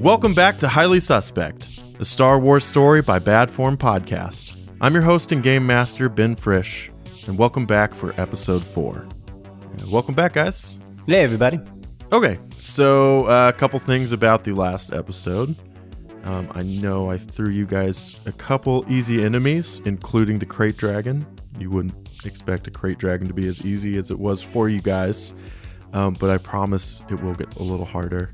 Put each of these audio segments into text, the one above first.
Welcome back to Highly Suspect, the Star Wars story by Bad Form Podcast. I'm your host and game master, Ben Frisch, and welcome back for episode four. Welcome back, guys. Hey, everybody. Okay, so uh, a couple things about the last episode. Um, I know I threw you guys a couple easy enemies, including the Krayt Dragon. You wouldn't expect a Krayt Dragon to be as easy as it was for you guys, um, but I promise it will get a little harder.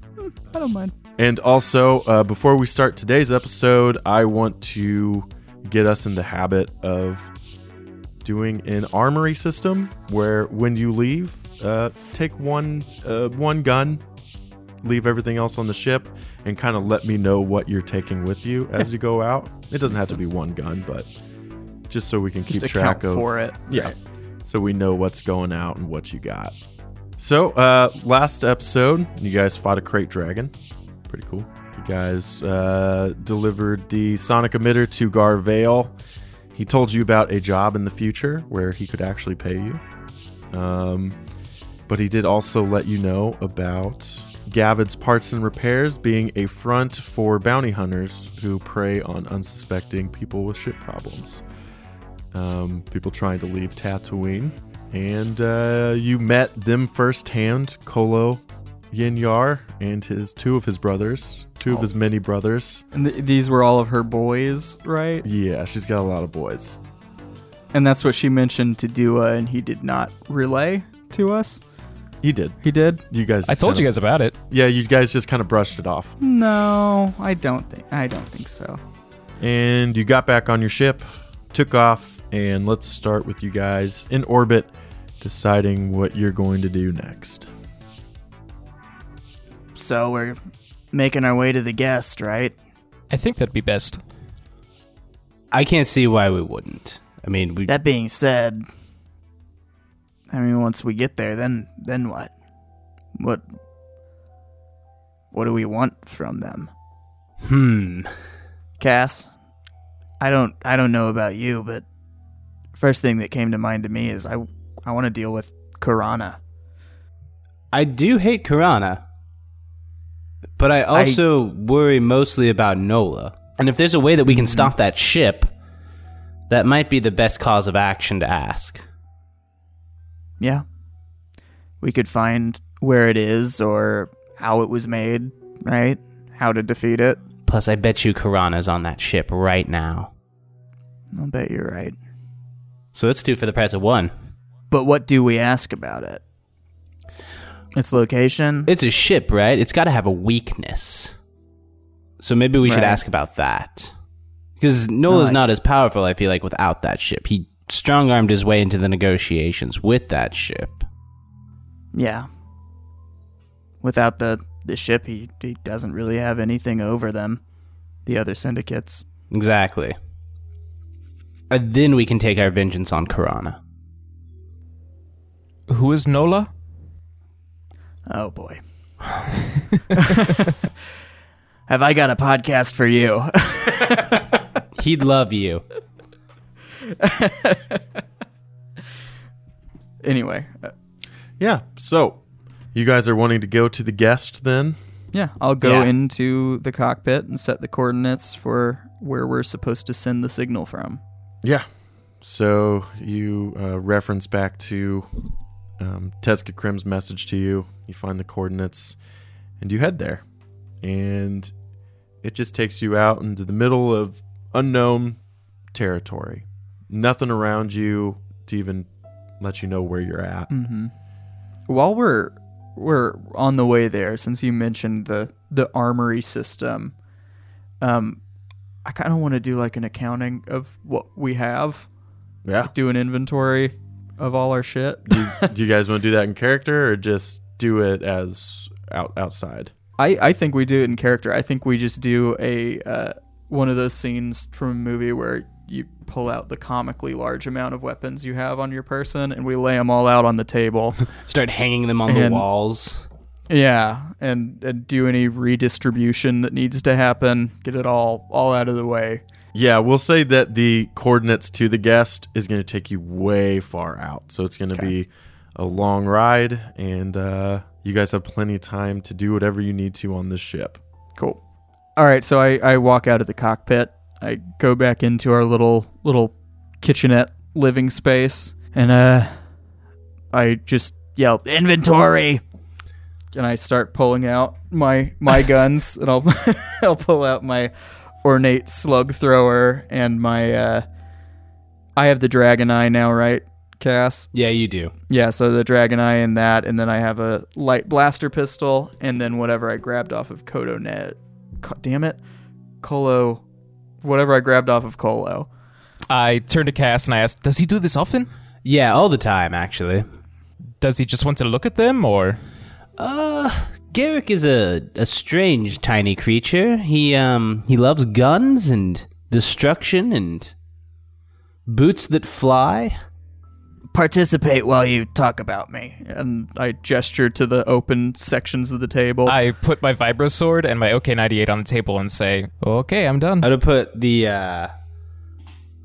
I don't mind. And also, uh, before we start today's episode, I want to get us in the habit of doing an armory system where when you leave, uh, take one uh, one gun, leave everything else on the ship, and kind of let me know what you're taking with you as you go out. It doesn't have to be one gun, but just so we can keep Just track of for it. yeah. So we know what's going out and what you got. So, uh, last episode, you guys fought a Krayt dragon. Pretty cool. You guys uh, delivered the sonic emitter to Garvale. He told you about a job in the future where he could actually pay you. Um, but he did also let you know about Gavid's parts and repairs being a front for bounty hunters who prey on unsuspecting people with ship problems um, people trying to leave Tatooine. And uh, you met them firsthand, Kolo Yinyar and his two of his brothers, two of oh. his many brothers. And th- these were all of her boys, right? Yeah, she's got a lot of boys. And that's what she mentioned to Dua, and he did not relay to us. He did. He did? You guys. I told you guys about it. Yeah, you guys just kind of brushed it off, No, I don't think. I don't think so. and you got back on your ship, took off, and let's start with you guys in orbit, deciding what you're going to do next. So we're making our way to the guest, right? I think that'd be best. I can't see why we wouldn't. I mean, we That being said, I mean, once we get there, then then what? What? What do we want from them, hmm. Cass? I don't. I don't know about you, but first thing that came to mind to me is I. I want to deal with Karana. I do hate Karana, but I also worry mostly about Nola. And if there's a way that we can mm-hmm. stop that ship, that might be the best cause of action to ask. Yeah. We could find where it is or how it was made, right? How to defeat it. Plus, I bet you Karana's on that ship right now. I'll bet you're right. So that's two for the price of one. But what do we ask about it? Its location? It's a ship, right? It's got to have a weakness. So maybe we should ask about that. Because Nola's I- not as powerful, I feel like, without that ship. He strong armed his way into the negotiations with that ship. yeah. Without the the ship, he he doesn't really have anything over them. The other syndicates. Exactly. And then we can take our vengeance on Karana. Who is Nola? Oh boy. have I got a podcast for you? He'd love you. anyway, uh, Yeah. So, you guys are wanting to go to the guest then? Yeah, I'll go Yeah. into the cockpit and set the coordinates for where we're supposed to send the signal from. Yeah. So you uh, reference back to um, Teska Krim's message to you. You find the coordinates, and you head there. And it just takes you out into the middle of unknown territory. Nothing around you to even let you know where you're at. Mm-hmm. While we're we're on the way there, since you mentioned the the armory system, um, I kind of want to do like an accounting of what we have, Yeah. do an inventory of all our shit. do, you, do you guys want to do that in character or just do it as out outside? I I think we do it in character. I think we just do a uh, one of those scenes from a movie where you pull out the comically large amount of weapons you have on your person and we lay them all out on the table. Start hanging them on the walls. yeah, and, and do any redistribution that needs to happen. Get it all all out of the way. Yeah, we'll say that the coordinates to the guest is going to take you way far out. So it's going to Okay. be a long ride, and uh, you guys have plenty of time to do whatever you need to on this ship. Cool. All right, so I, I walk out of the cockpit. I go back into our little little kitchenette living space, and uh, I just yell inventory, and I start pulling out my my guns, and I'll I'll pull out my ornate slug thrower and my uh, I have the dragon eye now, right, Cass? Yeah, you do. Yeah, so the dragon eye and that, and then I have a light blaster pistol, and then whatever I grabbed off of Kodo Net. Co- damn it, Colo, whatever I grabbed off of Colo. I turned to Cass and I asked, "Does he do this often? Yeah, all the time actually. Does he just want to look at them, or Uh, Garrick is a, a strange tiny creature. He um he loves guns and destruction and boots that fly. Participate while you talk about me, and I gesture to the open sections of the table. I put my vibro sword and my OK98 on the table and say, "Okay, I'm done." I would put the uh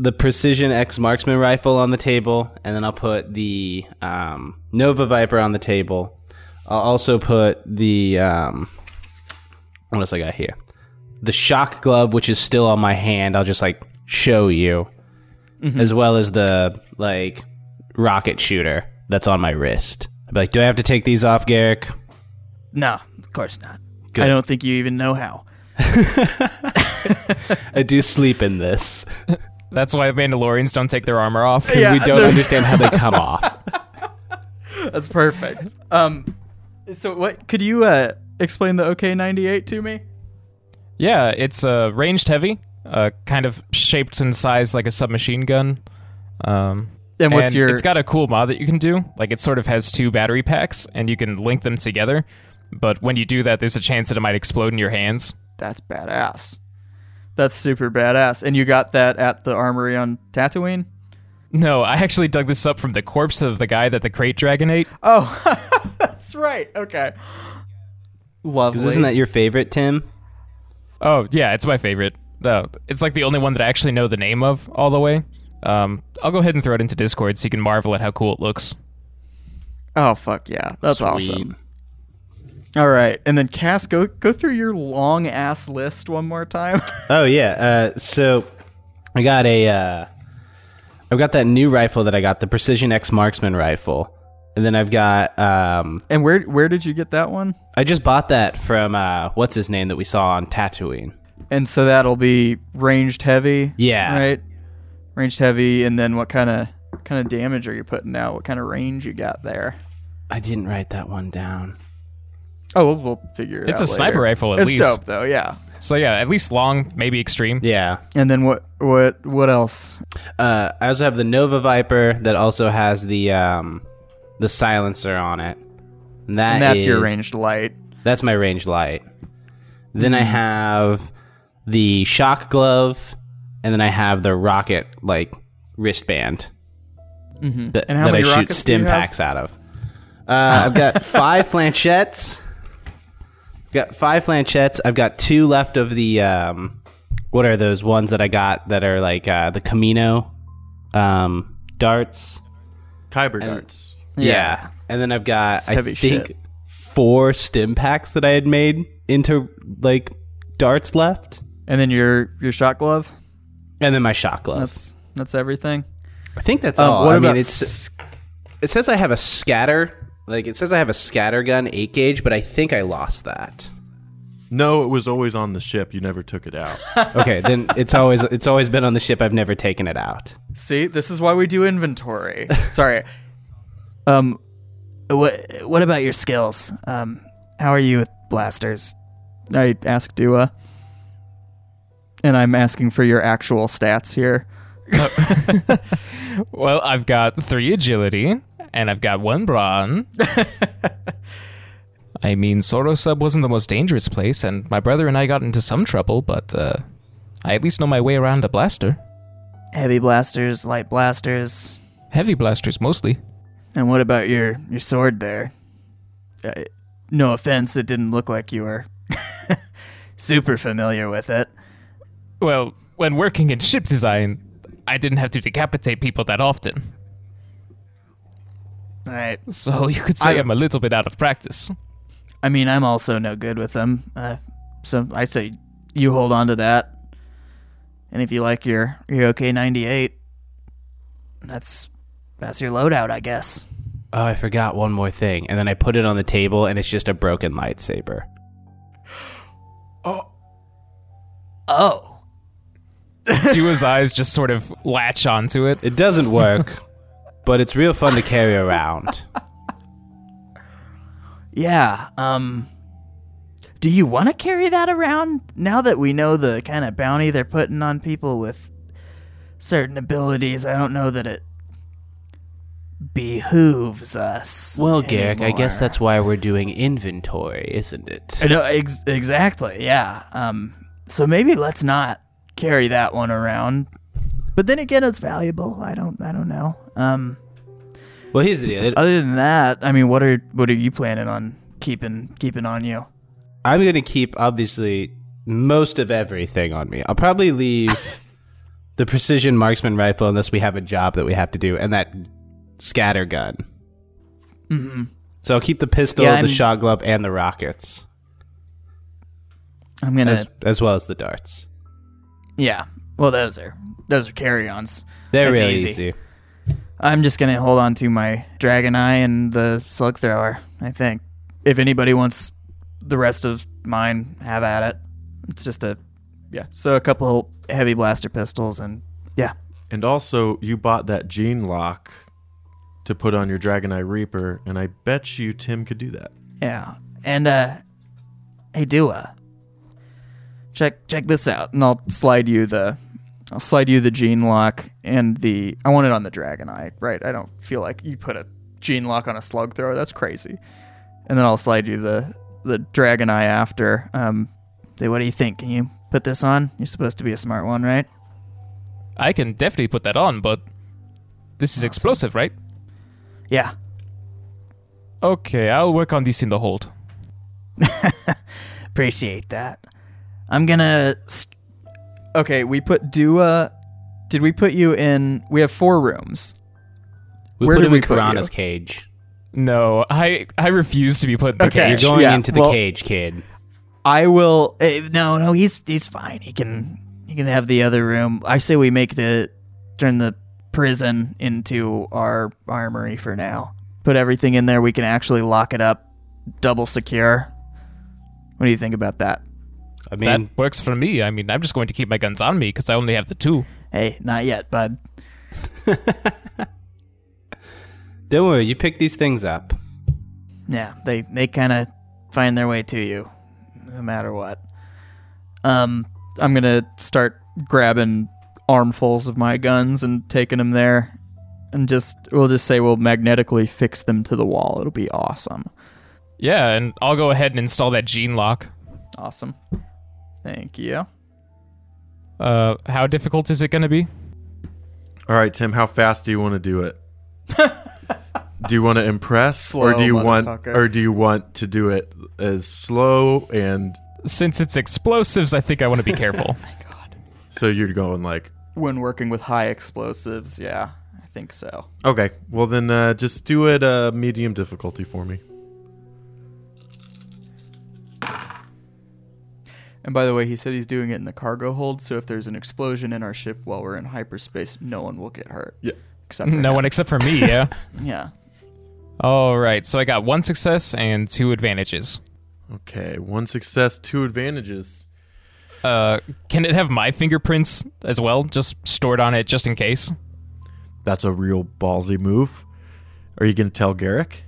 the precision X marksman rifle on the table, and then I'll put the um, Nova Viper on the table. I'll also put the um, what else I got here? The shock glove, which is still on my hand. I'll just like show you, as well as the like rocket shooter that's on my wrist. I'd be like, do I have to take these off, Garrick? no, of course not. Good. I don't think you even know how. I do sleep in this. That's why Mandalorians don't take their armor off. Yeah, we don't understand how they come off. That's perfect. Um, so what? Could you uh explain the OK98 to me? Yeah, it's uh, ranged heavy, uh, kind of shaped and sized like a submachine gun. Um, And what's your- It's got a cool mod that you can do. Like it sort of has two battery packs, and you can link them together. But when you do that, there's a chance that it might explode in your hands. That's badass. That's super badass. And you got that at the armory on Tatooine? No, I actually dug this up from the corpse of the guy that the Krayt dragon ate. Oh, that's right. Okay. Lovely. Isn't that your favorite, Tim? Oh yeah, it's my favorite. No, it's like the only one that I actually know the name of all the way. Um, I'll go ahead and throw it into Discord so you can marvel at how cool it looks. oh fuck yeah, that's Sweet. awesome. All right, and then Cass, go go through your long ass list one more time. Oh yeah. Uh, so I got a. Uh, I've got that new rifle that I got, the Precision X Marksman rifle, and then I've got. Um, and where where did you get that one? I just bought that from uh, what's his name that we saw on Tatooine. And so that'll be ranged heavy. Yeah. Right. Ranged heavy, and then what kind of kind of damage are you putting out? What kind of range you got there? I didn't write that one down. Oh, we'll, we'll figure it It's out. It's a sniper rifle, at it's least. dope though, yeah. So yeah, at least long, maybe extreme. Yeah. And then what what what else? Uh, I also have the Nova Viper that also has the um, the silencer on it. And, that And that's your ranged light. That's my ranged light. Then I have the shock glove, and then I have the rocket like wristband Mm-hmm. that, And how that many I shoot stim packs out of. Uh, I've got five flanchettes. Got five flanchettes. I've got two left of the um, what are those ones that I got that are like uh, the Kamino um, darts. Kyber darts. Yeah. And then I've got It's I think shit. four stim packs that I had made into like darts left. And then your your shot glove. And then my shot glove. That's that's everything. I think that's Um, all. what I about mean it's it says I have a scatter like it says I have a scatter gun 8 gauge, but I think I lost that. No, it was always on the ship. You never took it out. Okay, then it's always it's always been on the ship. I've never taken it out. See, this is why we do inventory. Sorry. Um, what what about your skills? Um, how are you with blasters? I asked Dua, and I'm asking for your actual stats here. Well, I've got three agility, and I've got one brawn. I mean, Sorosub wasn't the most dangerous place, and my brother and I got into some trouble, but uh, I at least know my way around a blaster. Heavy blasters, light blasters, Heavy blasters mostly. And what about your your sword there? Uh, no offense, it didn't look like you were super familiar with it. Well, when working in ship design, I didn't have to decapitate people that often. Right. So you could say I- I'm a little bit out of practice. I mean, I'm also no good with them. Uh, so I say you hold on to that. And if you like your your OK ninety eight, that's that's your loadout, I guess. Oh, I forgot one more thing. And then I put it on the table and it's just a broken lightsaber. Oh. Oh. Dua's eyes just sort of latch onto it. It doesn't work, but it's real fun to carry around. Yeah. Um do you want to carry that around now that we know the kind of bounty they're putting on people with certain abilities? I don't know that it behooves us. Well, Garrick, I guess that's why we're doing inventory, isn't it? I know ex- exactly. Yeah. Um. So maybe let's not carry that one around. But then again, it's valuable. I don't. I don't know. Um. Well, here's the deal. Other than that, I mean, what are what are you planning on keeping keeping on you? I'm going to keep, obviously, most of everything on me. I'll probably leave the precision marksman rifle unless we have a job that we have to do, and that scatter gun. Mm-hmm. So I'll keep the pistol, Yeah, the shot glove, and the rockets, I'm gonna. as, as well as the darts. yeah. Well, those are those are carry-ons. They're That's really easy. easy. I'm just gonna hold on to my dragon eye and the slug thrower. I think if anybody wants the rest of mine, have at it. It's just a yeah. So a couple heavy blaster pistols and yeah. And also, you bought that gene lock to put on your Dragonite Reaper, and I bet you Tim could do that. Yeah. And uh hey Dua. Check check this out and I'll slide you the I'll slide you the gene lock and the I want it on the dragon eye, right? I don't feel like you put a gene lock on a slug thrower. That's crazy. And then I'll slide you the the dragon eye after. Um say what do you think? Can you put this on? You're supposed to be a smart one, right? I can definitely put that on, but this is explosive, right? Yeah. Okay, I'll work on this in the hold. Appreciate that. I'm gonna. St- okay, we put Dua. Did we put you in? We have four rooms. We Where put did him we in put Piranha's you? cage. No, I I refuse to be put in the Okay. You're going Yeah, into the well- cage, kid. I will. eh, no, no, he's he's fine. He can he can have the other room. I say we make the turn the prison into our armory for now. Put everything in there. We can actually lock it up, double secure. What do you think about that? I mean, that works for me. I mean, I'm just going to keep my guns on me because I only have the two. Hey, not yet, bud. don't worry. You pick these things up. Yeah, they they kind of find their way to you, no matter what. Um, I'm gonna start grabbing armfuls of my guns and taking them there, and just we'll just say we'll magnetically fix them to the wall. It'll be awesome, Yeah, and I'll go ahead and install that gene lock. awesome. Thank you. Uh, how difficult is it going to be? All right, Tim, how fast do you want to do it? do you want to impress, or do you want, or do you want to do it as slow and Since it's explosives, I think I want to be careful. Oh my god. So you're going like, When working with high explosives, yeah, I think so. okay, well then uh, just do it uh, medium difficulty for me. And by the way, he said he's doing it in the cargo hold, so if there's an explosion in our ship while we're in hyperspace, no one will get hurt. Yeah. Except for no him. one except for me, yeah. Yeah. All right, so I got one success and two advantages. Okay, one success, two advantages. Uh, can it have my fingerprints as well, just stored on it just in case? That's a real ballsy move. Are you gonna tell Garrick?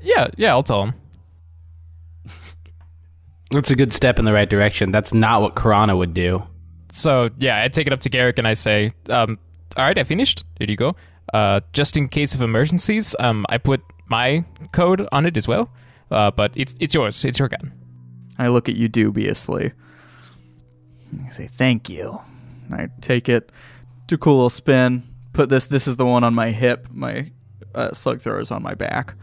Yeah, yeah, I'll tell him. That's a good step in the right direction. That's not what Karana would do. So yeah, I take it up to Garrick and I say, um, "All right, I finished. Here you go. Uh, just in case of emergencies, um, I put my code on it as well. Uh, but it's it's yours. It's your gun. I look at you dubiously. I say, thank you. I take it, do a cool little spin, put this, this is the one on my hip. My uh, slug thrower is on my back.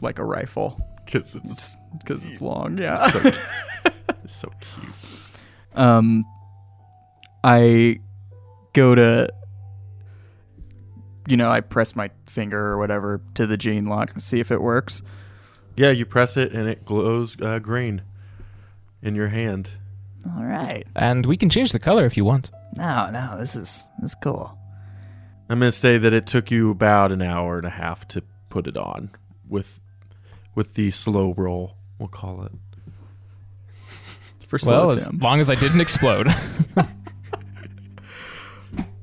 Like a rifle. Because it's Just because it's long, yeah. so, it's so cute. um, I go to, you know, I press my finger or whatever to the gene lock and see if it works. Yeah, you press it and it glows uh, green. in your hand. All right. And we can change the color if you want. No, no, this is this is cool. I'm going to say that it took you about an hour and a half to put it on with with the slow roll, we'll call it. For slow well, as long as I didn't explode.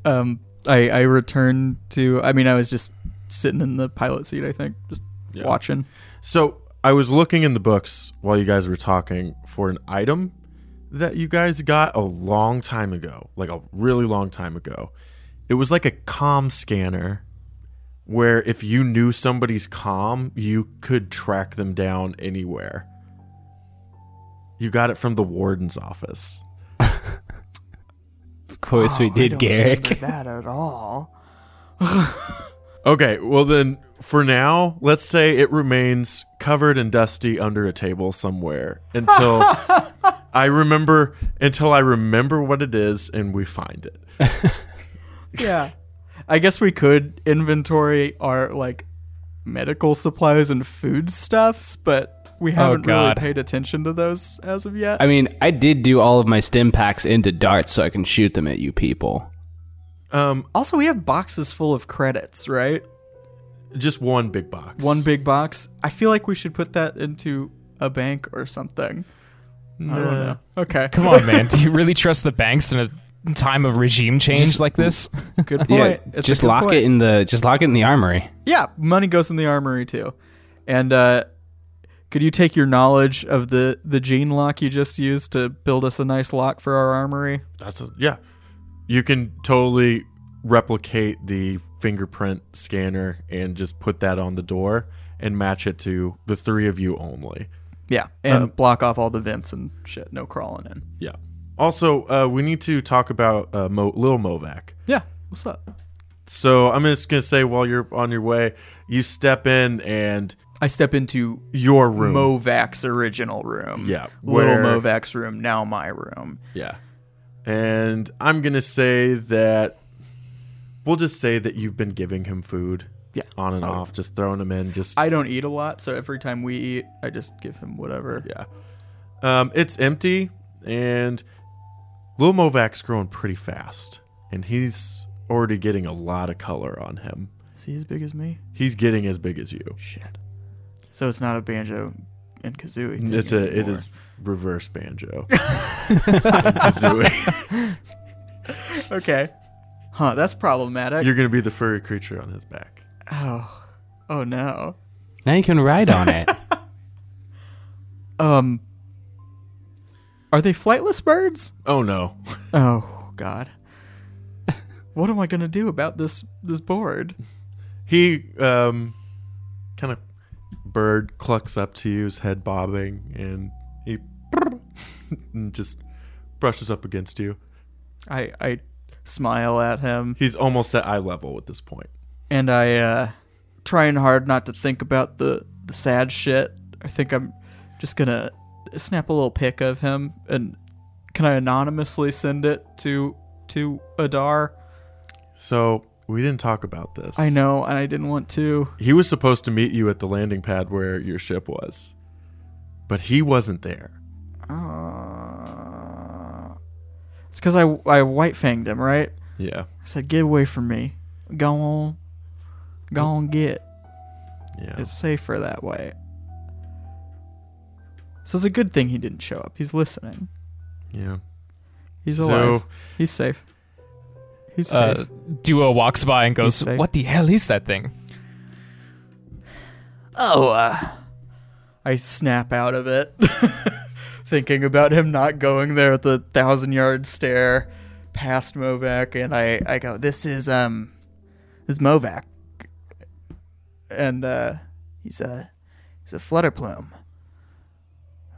um, I I returned to. I mean, I was just sitting in the pilot seat. I think just Yeah. watching. So I was looking in the books while you guys were talking for an item that you guys got a long time ago, like a really long time ago. It was like a com scanner where if you knew somebody's com, you could track them down anywhere. You got it from the warden's office. Of course we oh, did, Garrick. that at all. Okay, well then for now, let's say it remains covered and dusty under a table somewhere until I remember until I remember what it is and we find it. Yeah. I guess we could inventory our like medical supplies and food stuffs, but we haven't really God. paid attention to those as of yet. I mean, I did do all of my stim packs into darts so I can shoot them at you people. Um also, we have boxes full of credits, right? Just one big box. One big box. I feel like we should put that into a bank or something. I don't know. Okay. Come on, man. Do you really trust the banks in a time of regime change like this? Good point. Yeah, It's just good lock point. it in the just lock it in the armory. Yeah, money goes in the armory too. And uh could you take your knowledge of the the gene lock you just used to build us a nice lock for our armory? That's a, yeah. You can totally replicate the fingerprint scanner and just put that on the door and match it to the three of you only. Yeah, and Uh, block off all the vents and shit. No crawling in. Yeah. Also, uh, we need to talk about uh, Mo- Lil Movac. Yeah. What's up? So I'm just gonna say while you're on your way, you step in and I step into your room. Movac's original room. Yeah, little where- Movac's room. Now my room. yeah. And I'm gonna say that we'll just say that you've been giving him food. Yeah. On and off, just throwing him in. Just I don't eat a lot, so every time we eat, I just give him whatever. yeah. Um, it's empty, and Lil Movac's growing pretty fast, and he's already getting a lot of color on him. Is he as big as me? He's getting as big as you. Shit. So it's not a banjo and kazooie. thing It's a it anymore. is reverse banjo. And kazooie. okay. Huh? That's problematic. You're gonna be the furry creature on his back. oh. Oh no. Now you can ride on it. Um. Are they flightless birds? Oh no. Oh God. what am I gonna do about this this board? He um kind of bird clucks up to you, his head bobbing, and he and just brushes up against you. I I smile at him He's almost at eye level at this point. and I uh trying hard not to think about the the sad shit. I think I'm just gonna snap a little pic of him and can I anonymously send it to to Adar? So we didn't talk about this. I know, and I didn't want to. He was supposed to meet you at the landing pad where your ship was, but he wasn't there. Uh, it's because I I white fanged him, right? Yeah, I said, "Get away from me. Go on, go on, get. yeah. It's safer that way." So it's a good thing he didn't show up. He's listening. yeah. He's So- alive. He's safe. He's safe. Uh, Dua walks by and goes, "What the hell is that thing?" oh, uh, I snap out of it, thinking about him not going there at the thousand yard stare past Movac, and I, I go, "This is um, this is Movac, and uh, he's a he's a flutter plume.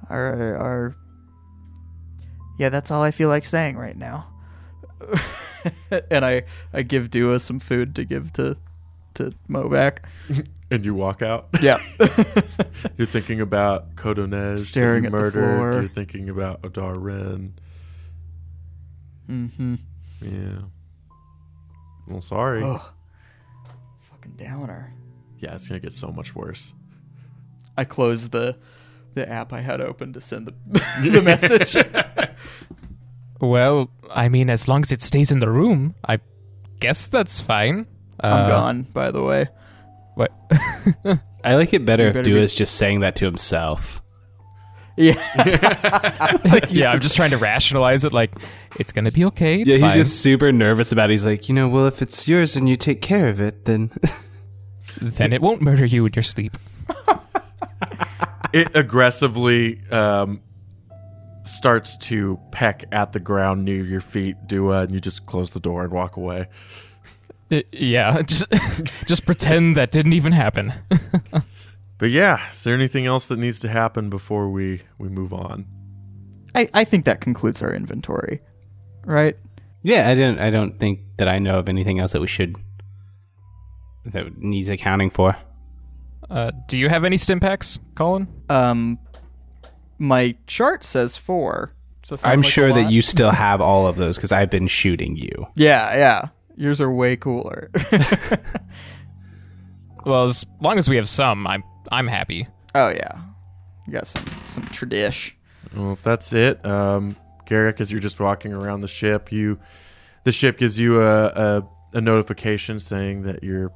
Our our yeah, that's all I feel like saying right now." and I I give Dua some food to give to to Movac. And you walk out. Yeah. You're thinking about Kodonez Staring that you at the murdered. floor. You're thinking about Adar Ren. mm-hmm. Yeah. Well, sorry. Oh, fucking downer. Yeah, it's gonna get so much worse. I closed the the app I had open to send the the message. Well, I mean, as long as it stays in the room, I guess that's fine. I'm Uh, gone, by the way. What? I like it better So if better Dua be- is just saying that to himself. Yeah. yeah, I'm just trying to rationalize it. Like, it's gonna be okay. It's yeah, he's fine. just super nervous about it. He's like, you know, well, if it's yours and you take care of it, then. Then it won't murder you in your sleep. it aggressively um, starts to peck at the ground near your feet, Dua, and you just close the door and walk away. Uh, yeah, just just pretend that didn't even happen. But yeah, is there anything else that needs to happen before we we move on? I, I think that concludes our inventory. Right? yeah, I don't. I don't think that I know of anything else that we should that needs accounting for. Uh, do you have any stim packs, Colin? Um my chart says four. Does that sound I'm like sure that you still have all of those because I've been shooting you. Yeah, yeah. Yours are way cooler. Well, as long as we have some, I'm I'm happy. oh yeah. You got some some tradish. Well, if that's it, um, Garrick, as you're just walking around the ship, you the ship gives you a, a a notification saying that you're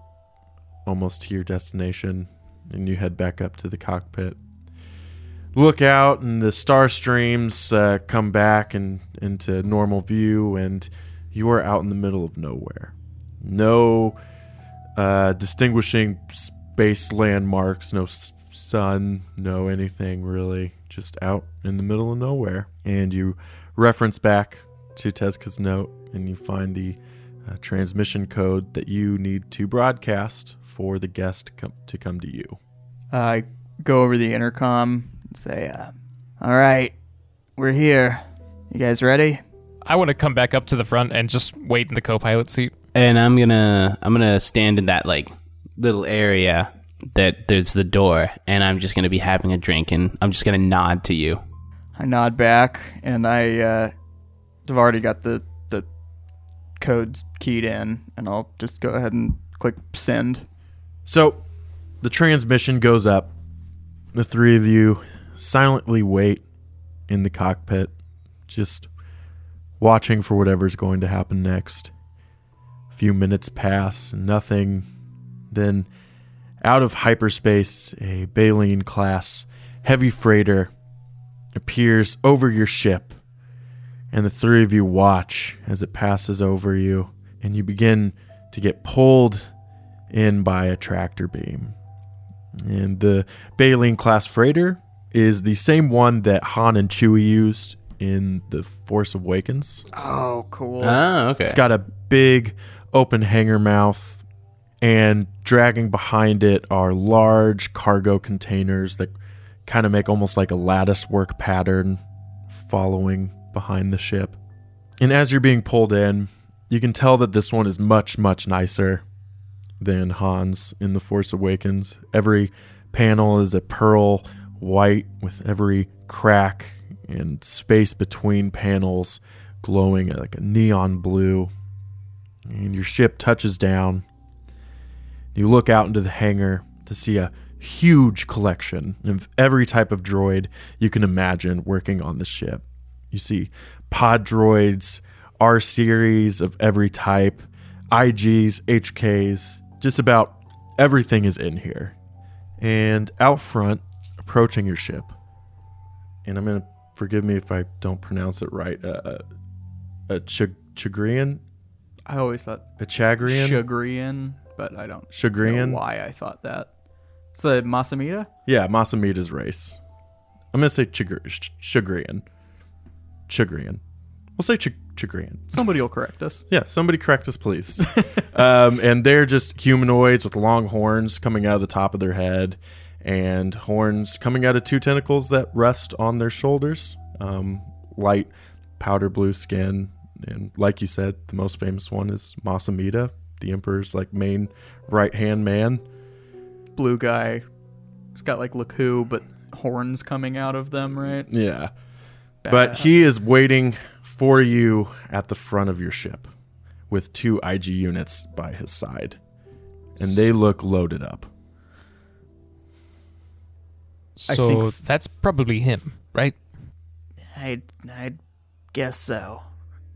almost to your destination, and you head back up to the cockpit. Look out, and the star streams uh, come back and into normal view, and you are out in the middle of nowhere. No uh, distinguishing space landmarks, no sun, no anything really, just out in the middle of nowhere. And you reference back to Tezka's note, and you find the uh, transmission code that you need to broadcast for the guest to come, to come to you. I go over the intercom and say, uh, All right, we're here. You guys ready? I want to come back up to the front and just wait in the co-pilot seat. And I'm gonna I'm gonna stand in that like little area that there's the door, and I'm just gonna be having a drink, and I'm just gonna nod to you. I nod back and I uh I've already got the the codes keyed in and I'll just go ahead and click send. So the transmission goes up. The three of you silently wait in the cockpit, just watching for whatever's going to happen next. A few minutes pass, nothing. Then, out of hyperspace, a Baleen class heavy freighter appears over your ship, and the three of you watch as it passes over you, and you begin to get pulled in by a tractor beam. And the Baleen class freighter is the same one that Han and Chewie used in The Force Awakens. Oh, cool. Oh, okay. It's got a big open hangar mouth, and dragging behind it are large cargo containers that kind of make almost like a lattice work pattern following behind the ship. And as you're being pulled in, you can tell that this one is much, much nicer than Han's in The Force Awakens. Every panel is a pearl white with every crack and space between panels glowing like a neon blue. And your ship touches down. You look out into the hangar to see a huge collection of every type of droid you can imagine working on the ship. You see pod droids, R series of every type, IGs, HKs, just about everything is in here. And out front, approaching your ship, and I'm going to forgive me if I don't pronounce it right, uh, a Ch- Chagrian? I always thought A Chagrian? Chagrian, but I don't Chagrian? know why I thought that. It's a Mas Amedda? Yeah, Mas Amedda's race. I'm going to say Chagr- Ch- Chagrian. Chagrian. We'll say Ch- Chagrian. Somebody will correct us. Yeah, somebody correct us, please. um, and they're just humanoids with long horns coming out of the top of their head and horns coming out of two tentacles that rest on their shoulders. Um, light powder blue skin. And like you said, the most famous one is Mas Amedda, the Emperor's like main right hand man. Blue guy. He's got like lekku, but horns coming out of them, right? Yeah. But he is waiting for you at the front of your ship with two IG units by his side. And they look loaded up. I So think- that's probably him, right? I I guess so.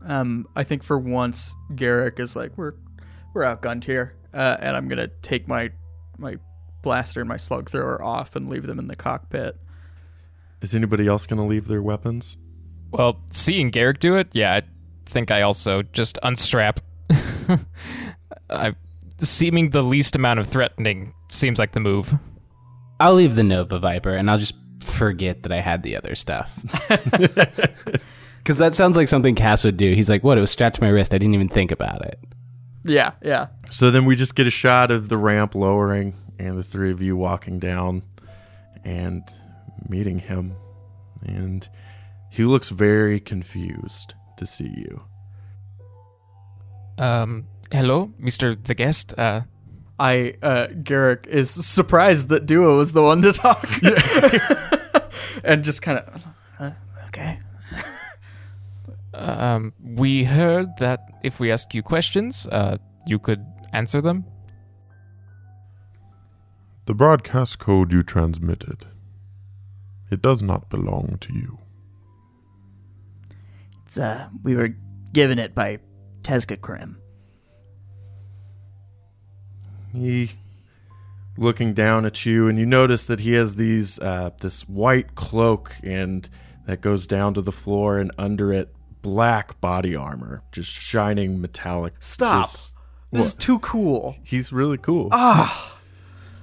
Um, I think for once Garrick is like we're we're outgunned here, uh, and I'm gonna take my my blaster and my slug thrower off and leave them in the cockpit. Is anybody else going to leave their weapons? Well, seeing Garrick do it, yeah, I think I also just unstrap. I seeming the least amount of threatening seems like the move. I'll leave the Nova Viper and I'll just forget that I had the other stuff. Because that sounds like something Cass would do. He's like, "What? It was strapped to my wrist. I didn't even think about it." Yeah, yeah. So then we just get a shot of the ramp lowering and the three of you walking down and meeting him. And he looks very confused to see you. Um, hello, Mister the guest. Uh, I uh, Garrick is surprised that Dua was the one to talk, and just kind of uh, okay. um, we heard that if we ask you questions, uh, you could answer them. The broadcast code you transmitted. It does not belong to you. It's uh, we were given it by Tezca Krim. He looking down at you and you notice that he has these uh, this white cloak and that goes down to the floor and under it black body armor just shining metallic Stop. Just- This is too cool. he's really cool Ah,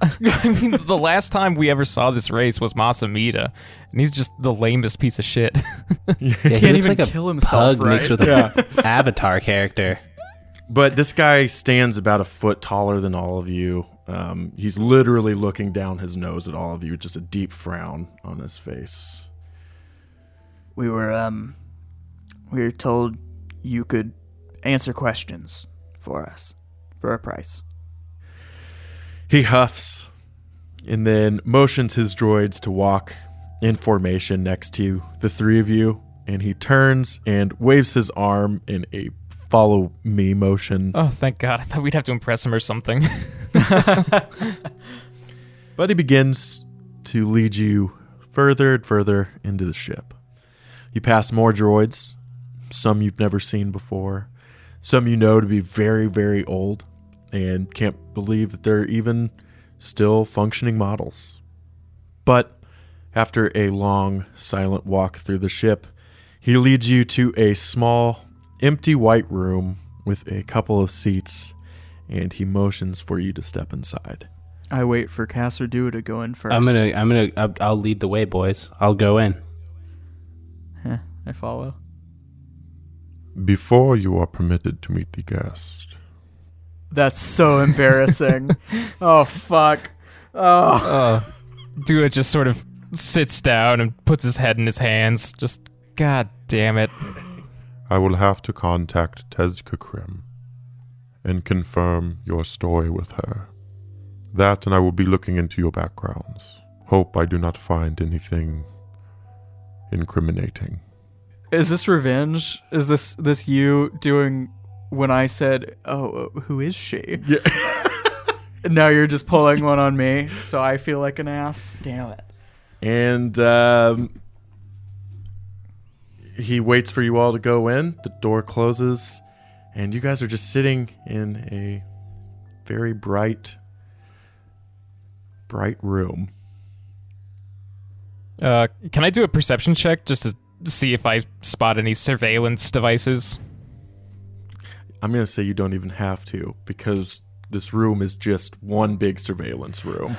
I mean, the last time we ever saw this race was Mas Amedda, and he's just the lamest piece of shit. Yeah, he Can't looks even like a kill himself, pug mixed right? with a Avatar character. But this guy stands about a foot taller than all of you. Um, he's literally looking down his nose at all of you, just a deep frown on his face. we were um, we were told you could answer questions for us for a price. He huffs and then motions his droids to walk in formation next to the three of you. And he turns and waves his arm in a follow me motion. oh, thank God! I thought we'd have to impress him or something. But he begins to lead you further and further into the ship. You pass more droids, some you've never seen before, some you know to be very, very old, and can't believe that they're even still functioning models. But after a long, silent walk through the ship, he leads you to a small, empty white room with a couple of seats, and he motions for you to step inside. I wait for Cass or Dua to go in 1st I'm gonna, I'm gonna, I'll, I'll lead the way, boys. I'll go in. Heh, I follow. Before you are permitted to meet the guest, That's so embarrassing. oh fuck. Oh. uh, Dua just sort of sits down and puts his head in his hands. Just, God damn it. I will have to contact Tezka Krim and confirm your story with her. That, and I will be looking into your backgrounds. Hope I do not find anything incriminating. Is this revenge? Is this this you doing when I said, "Oh, uh, who is she?" Yeah. now you're just pulling one on me, so I feel like an ass. Damn it. And um, he waits for you all to go in. The door closes, and you guys are just sitting in a very bright, bright room. Uh, can I do a perception check just to see if I spot any surveillance devices? I'm going to say you don't even have to because this room is just one big surveillance room.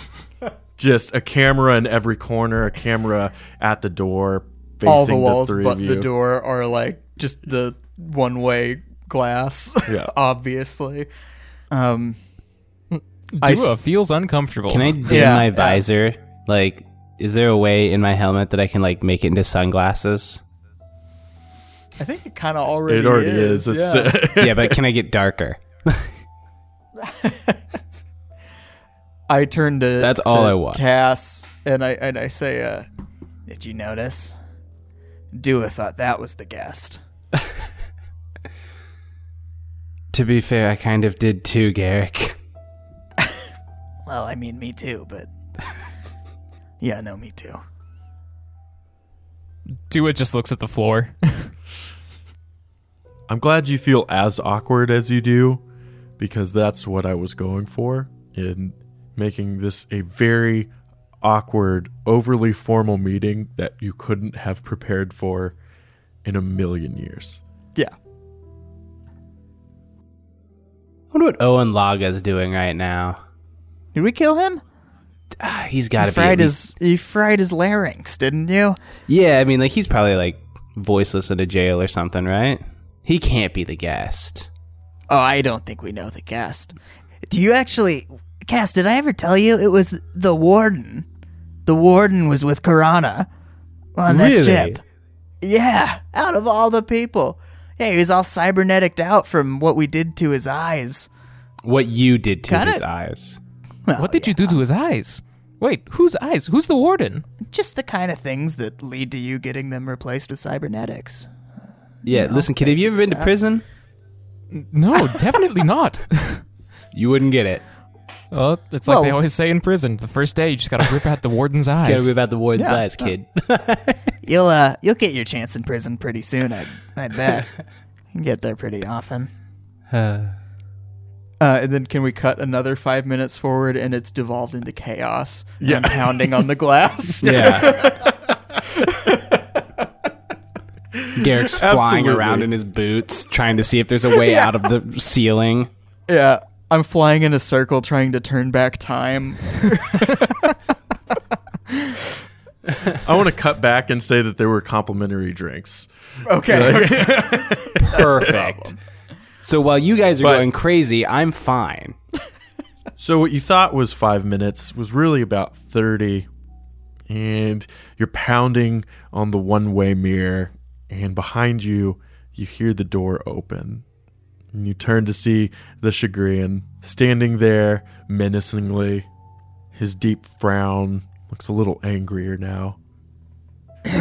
just a camera in every corner, a camera at the door, facing All the walls three but of you. the door are like just the one-way glass. Yeah. obviously. Um, I Dua s- feels uncomfortable. Can I dim Yeah, my yeah. visor? Like, is there a way in my helmet that I can like make it into sunglasses? I think it kind of already. It already is. is. yeah. It's, yeah, but can I get darker? I turn to That's to all I want. Cass and I and I say, uh, "Did you notice? Dua thought that was the guest." To be fair, I kind of did too, Garrick. Well, I mean, me too, but Yeah, no, me too. Dua just looks at the floor. I'm glad you feel as awkward as you do because that's what I was going for in making this a very awkward, overly formal meeting that you couldn't have prepared for in a million years. Yeah. I wonder what Owen Laga's doing right now. Did we kill him? Ah, He's got You to be. at fried least- his. You fried his larynx, didn't you? Yeah, I mean, like he's probably like voiceless in a jail or something, right? He can't be the guest. Oh, I don't think we know the guest. Do you actually, Cass? Did I ever tell you it was the warden? The warden was with Karana on that Really? ship. Yeah, out of all the people. Yeah, he was all cybernetic out from what we did to his eyes. What you did to Kinda- his eyes. Well, what did you do to his eyes? Wait, whose eyes? Who's the warden? Just the kind of things that lead to you getting them replaced with cybernetics. Yeah, listen, kid, have you ever been to prison? No, definitely not. You wouldn't get it. Well, it's like they always say in prison: the first day you just gotta rip out the warden's Gotta rip out the warden's Yeah. eyes, kid. You'll uh, you'll get your chance in prison pretty soon. I, I bet. you can get there pretty often. Uh, and then can we cut another five minutes forward and it's devolved into chaos? Yeah. pounding on the glass. yeah. Garrick's flying Absolutely. around in his boots, trying to see if there's a way out of the ceiling. yeah. I'm flying in a circle trying to turn back time. I want to cut back and say that there were complimentary drinks. Okay. Perfect. So while you guys are But- going crazy, I'm fine. So what you thought was five minutes was really about thirty, and you're pounding on the one-way mirror, and behind you, you hear the door open, and you turn to see the Chagrian standing there menacingly. His deep frown looks a little angrier now. we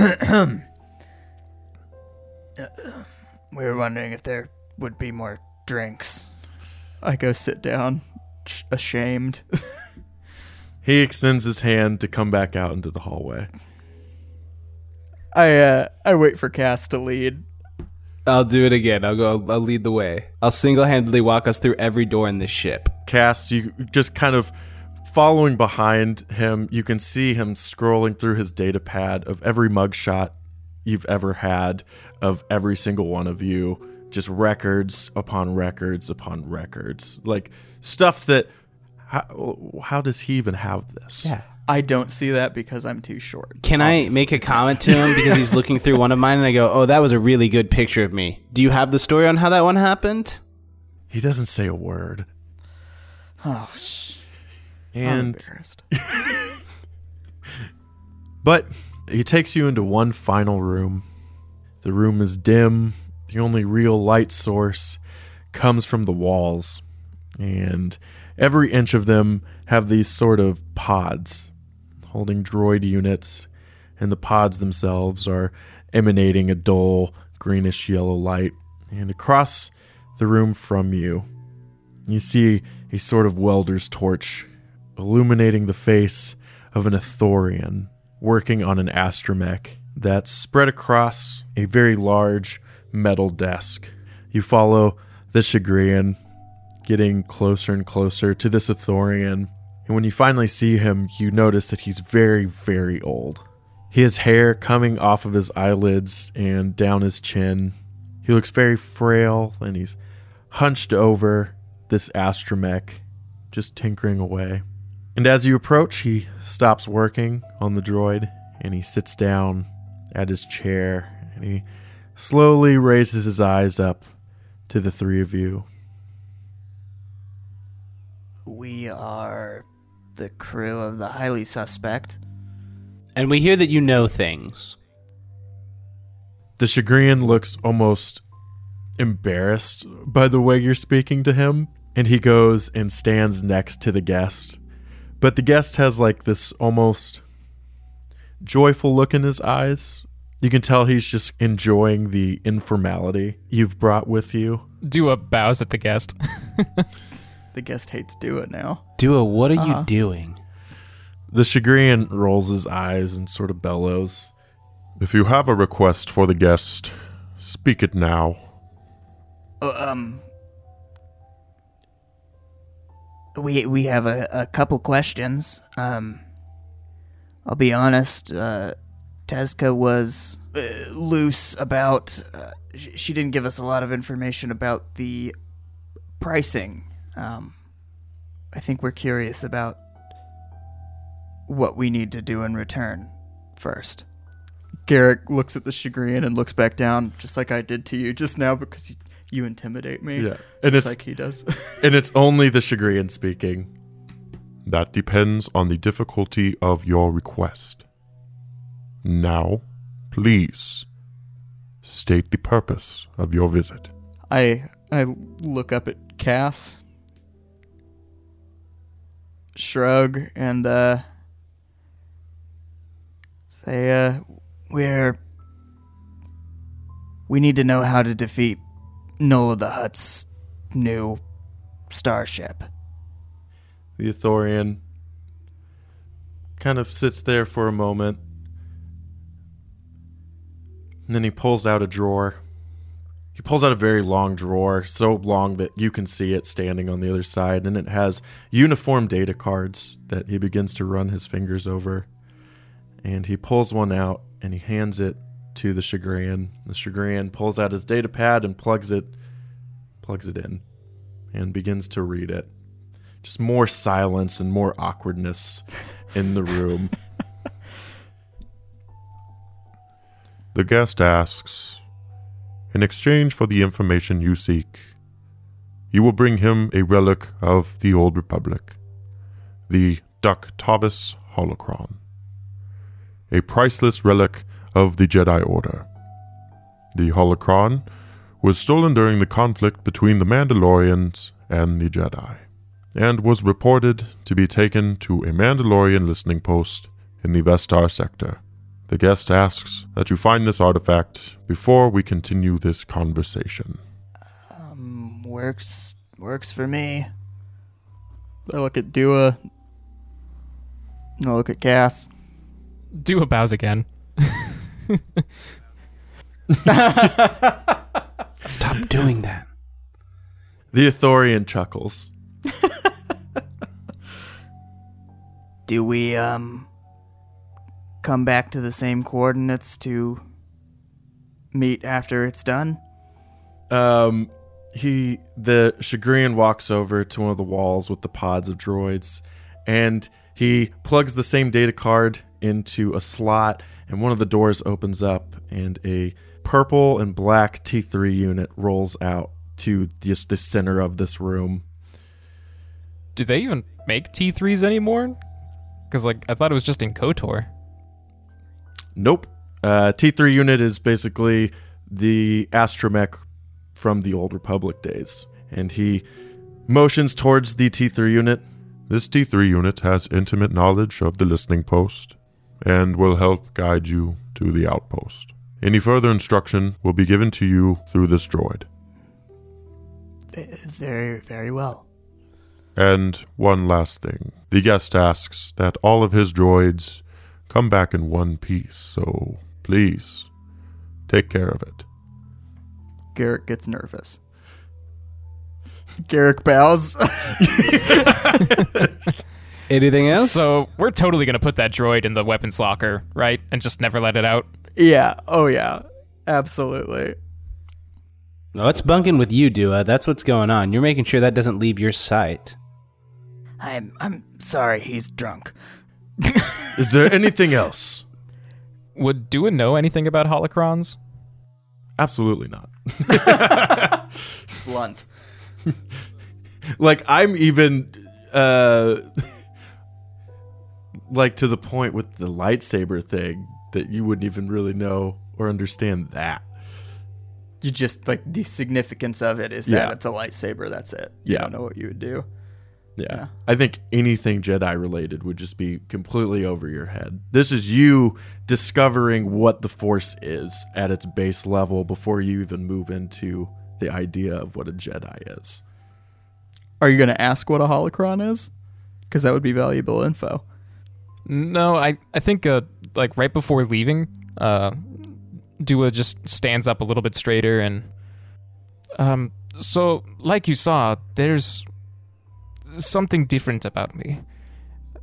were wondering if there would be more drinks. I go sit down, sh- ashamed. He extends his hand to come back out into the hallway. I uh, I wait for Cass to lead. I'll do it again. I'll go. I'll lead the way. I'll single-handedly walk us through every door in this ship. Cass, you just kind of following behind him, you can see him scrolling through his data pad of every mugshot you've ever had of every single one of you. Just records upon records upon records. Like stuff that. How, how does he even have this? Yeah. I don't see that because I'm too short. Can I make a comment to him because he's looking through one of mine and I go, "Oh, that was a really good picture of me." Do you have the story on how that one happened? He doesn't say a word. Oh, sh- I'm And embarrassed. But he takes you into one final room. The room is dim. The only real light source comes from the walls. And every inch of them have these sort of pods holding droid units. And the pods themselves are emanating a dull greenish yellow light. And across the room from you, you see a sort of welder's torch illuminating the face of an Ithorian working on an astromech that's spread across a very large metal desk. You follow the Chagrian getting closer and closer to this Ithorian, and when you finally see him, you notice that he's very, very old. He has hair coming off of his eyelids and down his chin. He looks very frail, and he's hunched over this astromech, just tinkering away. And as you approach, he stops working on the droid and he sits down at his chair and he slowly raises his eyes up to the three of you. We are the crew of the highly suspect. And we hear that you know things. The Chagrian looks almost embarrassed by the way you're speaking to him, and he goes and stands next to the guest. But the guest has like this almost joyful look in his eyes. You can tell he's just enjoying the informality you've brought with you. Do a bows at the guest. The guest hates do it now. Dua, what are Uh-huh. you doing? The Chagrian rolls his eyes and sort of bellows. If you have a request for the guest, speak it now. Uh, um, we we have a, a couple questions. Um, I'll be honest. Uh, Tezka was uh, loose about. Uh, sh- she didn't give us a lot of information about the pricing. Um, I think we're curious about what we need to do in return first. Garrick looks at the Chagrian and looks back down, just like I did to you just now, because you, you intimidate me. Yeah. And just it's like he does. and it's only the Chagrian speaking. That depends on the difficulty of your request. Now, please state the purpose of your visit. I I look up at Cass, shrug, and uh, say, uh, we're we need to know how to defeat Nola the Hutt's new starship. The Ithorian kind of sits there for a moment. And then he pulls out a drawer. He pulls out a very long drawer, so long that you can see it standing on the other side, and it has uniform data cards that he begins to run his fingers over. And he pulls one out and he hands it to the Chagrian. The Chagrian pulls out his data pad and plugs it plugs it in and begins to read it. Just more silence and more awkwardness in the room. The guest asks, in exchange for the information you seek, you will bring him a relic of the Old Republic, the Ductavis Holocron, a priceless relic of the Jedi Order. The Holocron was stolen during the conflict between the Mandalorians and the Jedi, and was reported to be taken to a Mandalorian listening post in the Vestar sector. The guest asks that you find this artifact before we continue this conversation. Um, works works for me. I look at Dua. I look at Cass. Dua bows again. Stop doing that. The Ithorian chuckles. Do we um come back to the same coordinates to meet after it's done? Um, he the Chagrian walks over to one of the walls with the pods of droids, and he plugs the same data card into a slot, and one of the doors opens up, and a purple and black T3 unit rolls out to just the center of this room. Do they even make T3s anymore? Because like I thought it was just in Kotor. Nope. Uh, T3 unit is basically the astromech from the old Republic days, and he motions towards the T3 unit. This T3 unit has intimate knowledge of the listening post and will help guide you to the outpost. Any further instruction will be given to you through this droid. Very, very well. And one last thing. The guest asks that all of his droids come back in one piece, so please take care of it. Garrick gets nervous. Garrick bows. Anything else? So we're totally gonna put that droid in the weapons locker, right? And just never let it out. yeah. Oh yeah. Absolutely. no, it's bunking with you, Dua. That's what's going on. You're making sure that doesn't leave your sight. I'm I'm sorry. He's drunk. Is there anything else? Would Dua know anything about holocrons? Absolutely not. Blunt. like I'm even uh like to the point with the lightsaber thing that you wouldn't even really know or understand that. You just like the significance of it is Yeah. that it's a lightsaber. That's it. You Yeah. don't know what you would do. Yeah. Yeah. I think anything Jedi related would just be completely over your head. This is you discovering what the Force is at its base level before you even move into the idea of what a Jedi is. Are you going to ask what a holocron is? Because that would be valuable info. No, I I think uh, like right before leaving, uh, Dua just stands up a little bit straighter and um. So, like you saw, there's something different about me,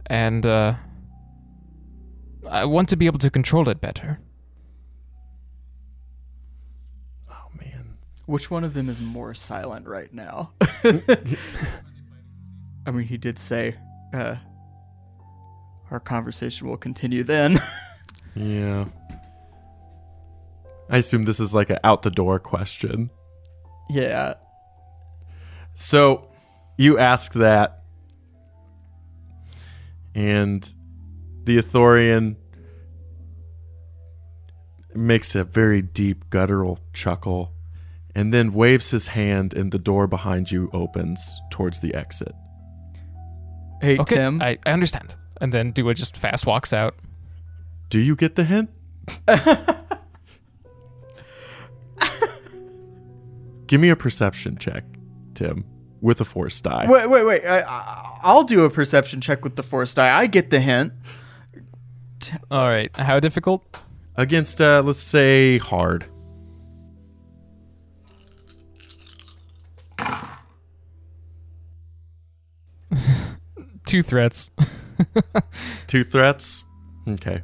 and uh, I want to be able to control it better. Oh man. Which one of them is more silent right now? I mean, he did say, uh, our conversation will continue then. Yeah. I assume this is like an out the door question. yeah. So you ask that, and the Ithorian makes a very deep guttural chuckle and then waves his hand, and the door behind you opens towards the exit. Hey, Okay, Tim. I, I understand. And then Dua just fast walks out. Do you get the hint? Give me a perception check, Tim, with a force die. wait, wait, wait. I, I, I'll do a perception check with the force die. I get the hint. All right, how difficult? Against, uh, let's say, hard. Two threats. Two threats? Okay.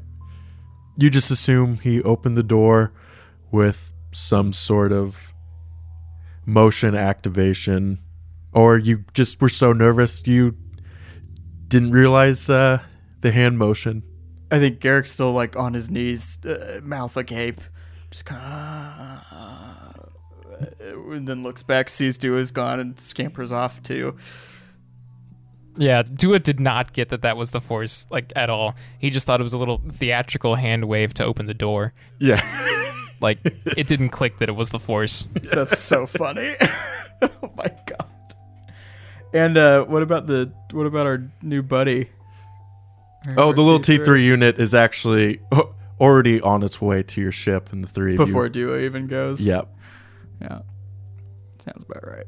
You just assume he opened the door with some sort of motion activation, or you just were so nervous you didn't realize uh, the hand motion. I think Garrick's still like on his knees, uh, mouth agape, just kind of, and then looks back, sees Dua's gone, and scampers off too. Yeah, Dua did not get that that was the force, like, at all. He just thought it was a little theatrical hand wave to open the door. Yeah. Like, it didn't click that it was the force. That's so funny. oh my god. And uh, what about the what about our new buddy? oh, Our the little T3? T3 unit is actually already on its way to your ship, and the three of before you. Dua even goes. Yep. Yeah. Sounds about right.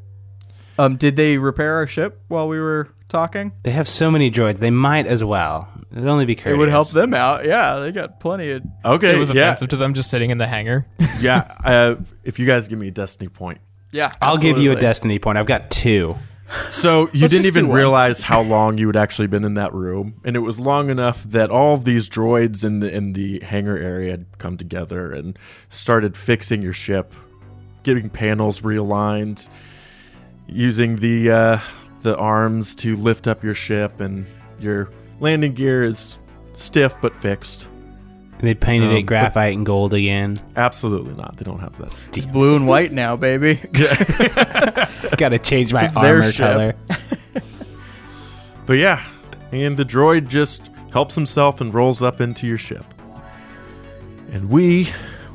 Um, did they repair our ship while we were talking? They have so many droids. They might as well. It'd only be It would help them out. Yeah, they got plenty of. Okay. It was yeah. offensive to them just sitting in the hangar. yeah. Uh, if you guys give me a destiny point. Yeah, I'll give you a destiny point. I've got two. So you Let's didn't even realize how long you had actually been in that room, and it was long enough that all of these droids in the in the hangar area had come together and started fixing your ship, getting panels realigned, using the uh, the arms to lift up your ship, and your landing gear is stiff but fixed. They painted Um, it graphite and gold again. Absolutely not. They don't have that. It's blue and white now, baby. Got to change my It's their armor ship. color. But yeah, and the droid just helps himself and rolls up into your ship. And we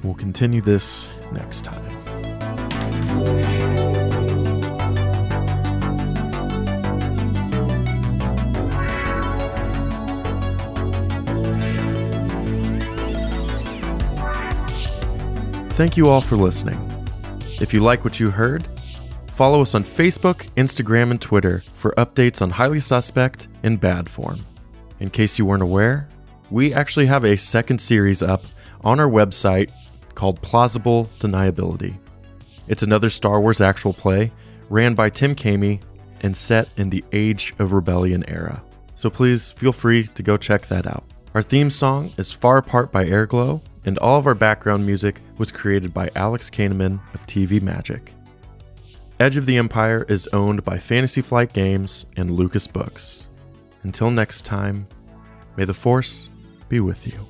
will continue this next time. Thank you all for listening. If you like what you heard, Follow us on Facebook, Instagram, and Twitter for updates on Highly Suspect and Bad Form. In case you weren't aware, we actually have a second series up on our website called Plausible Deniability. It's another Star Wars actual play ran by Tim Kamey and set in the Age of Rebellion era. So please feel free to go check that out. Our theme song is Far Apart by Airglow, and all of our background music was created by Alex Kahneman of TV Magic. Edge of the Empire is owned by Fantasy Flight Games and Lucas Books. Until next time, may the Force be with you.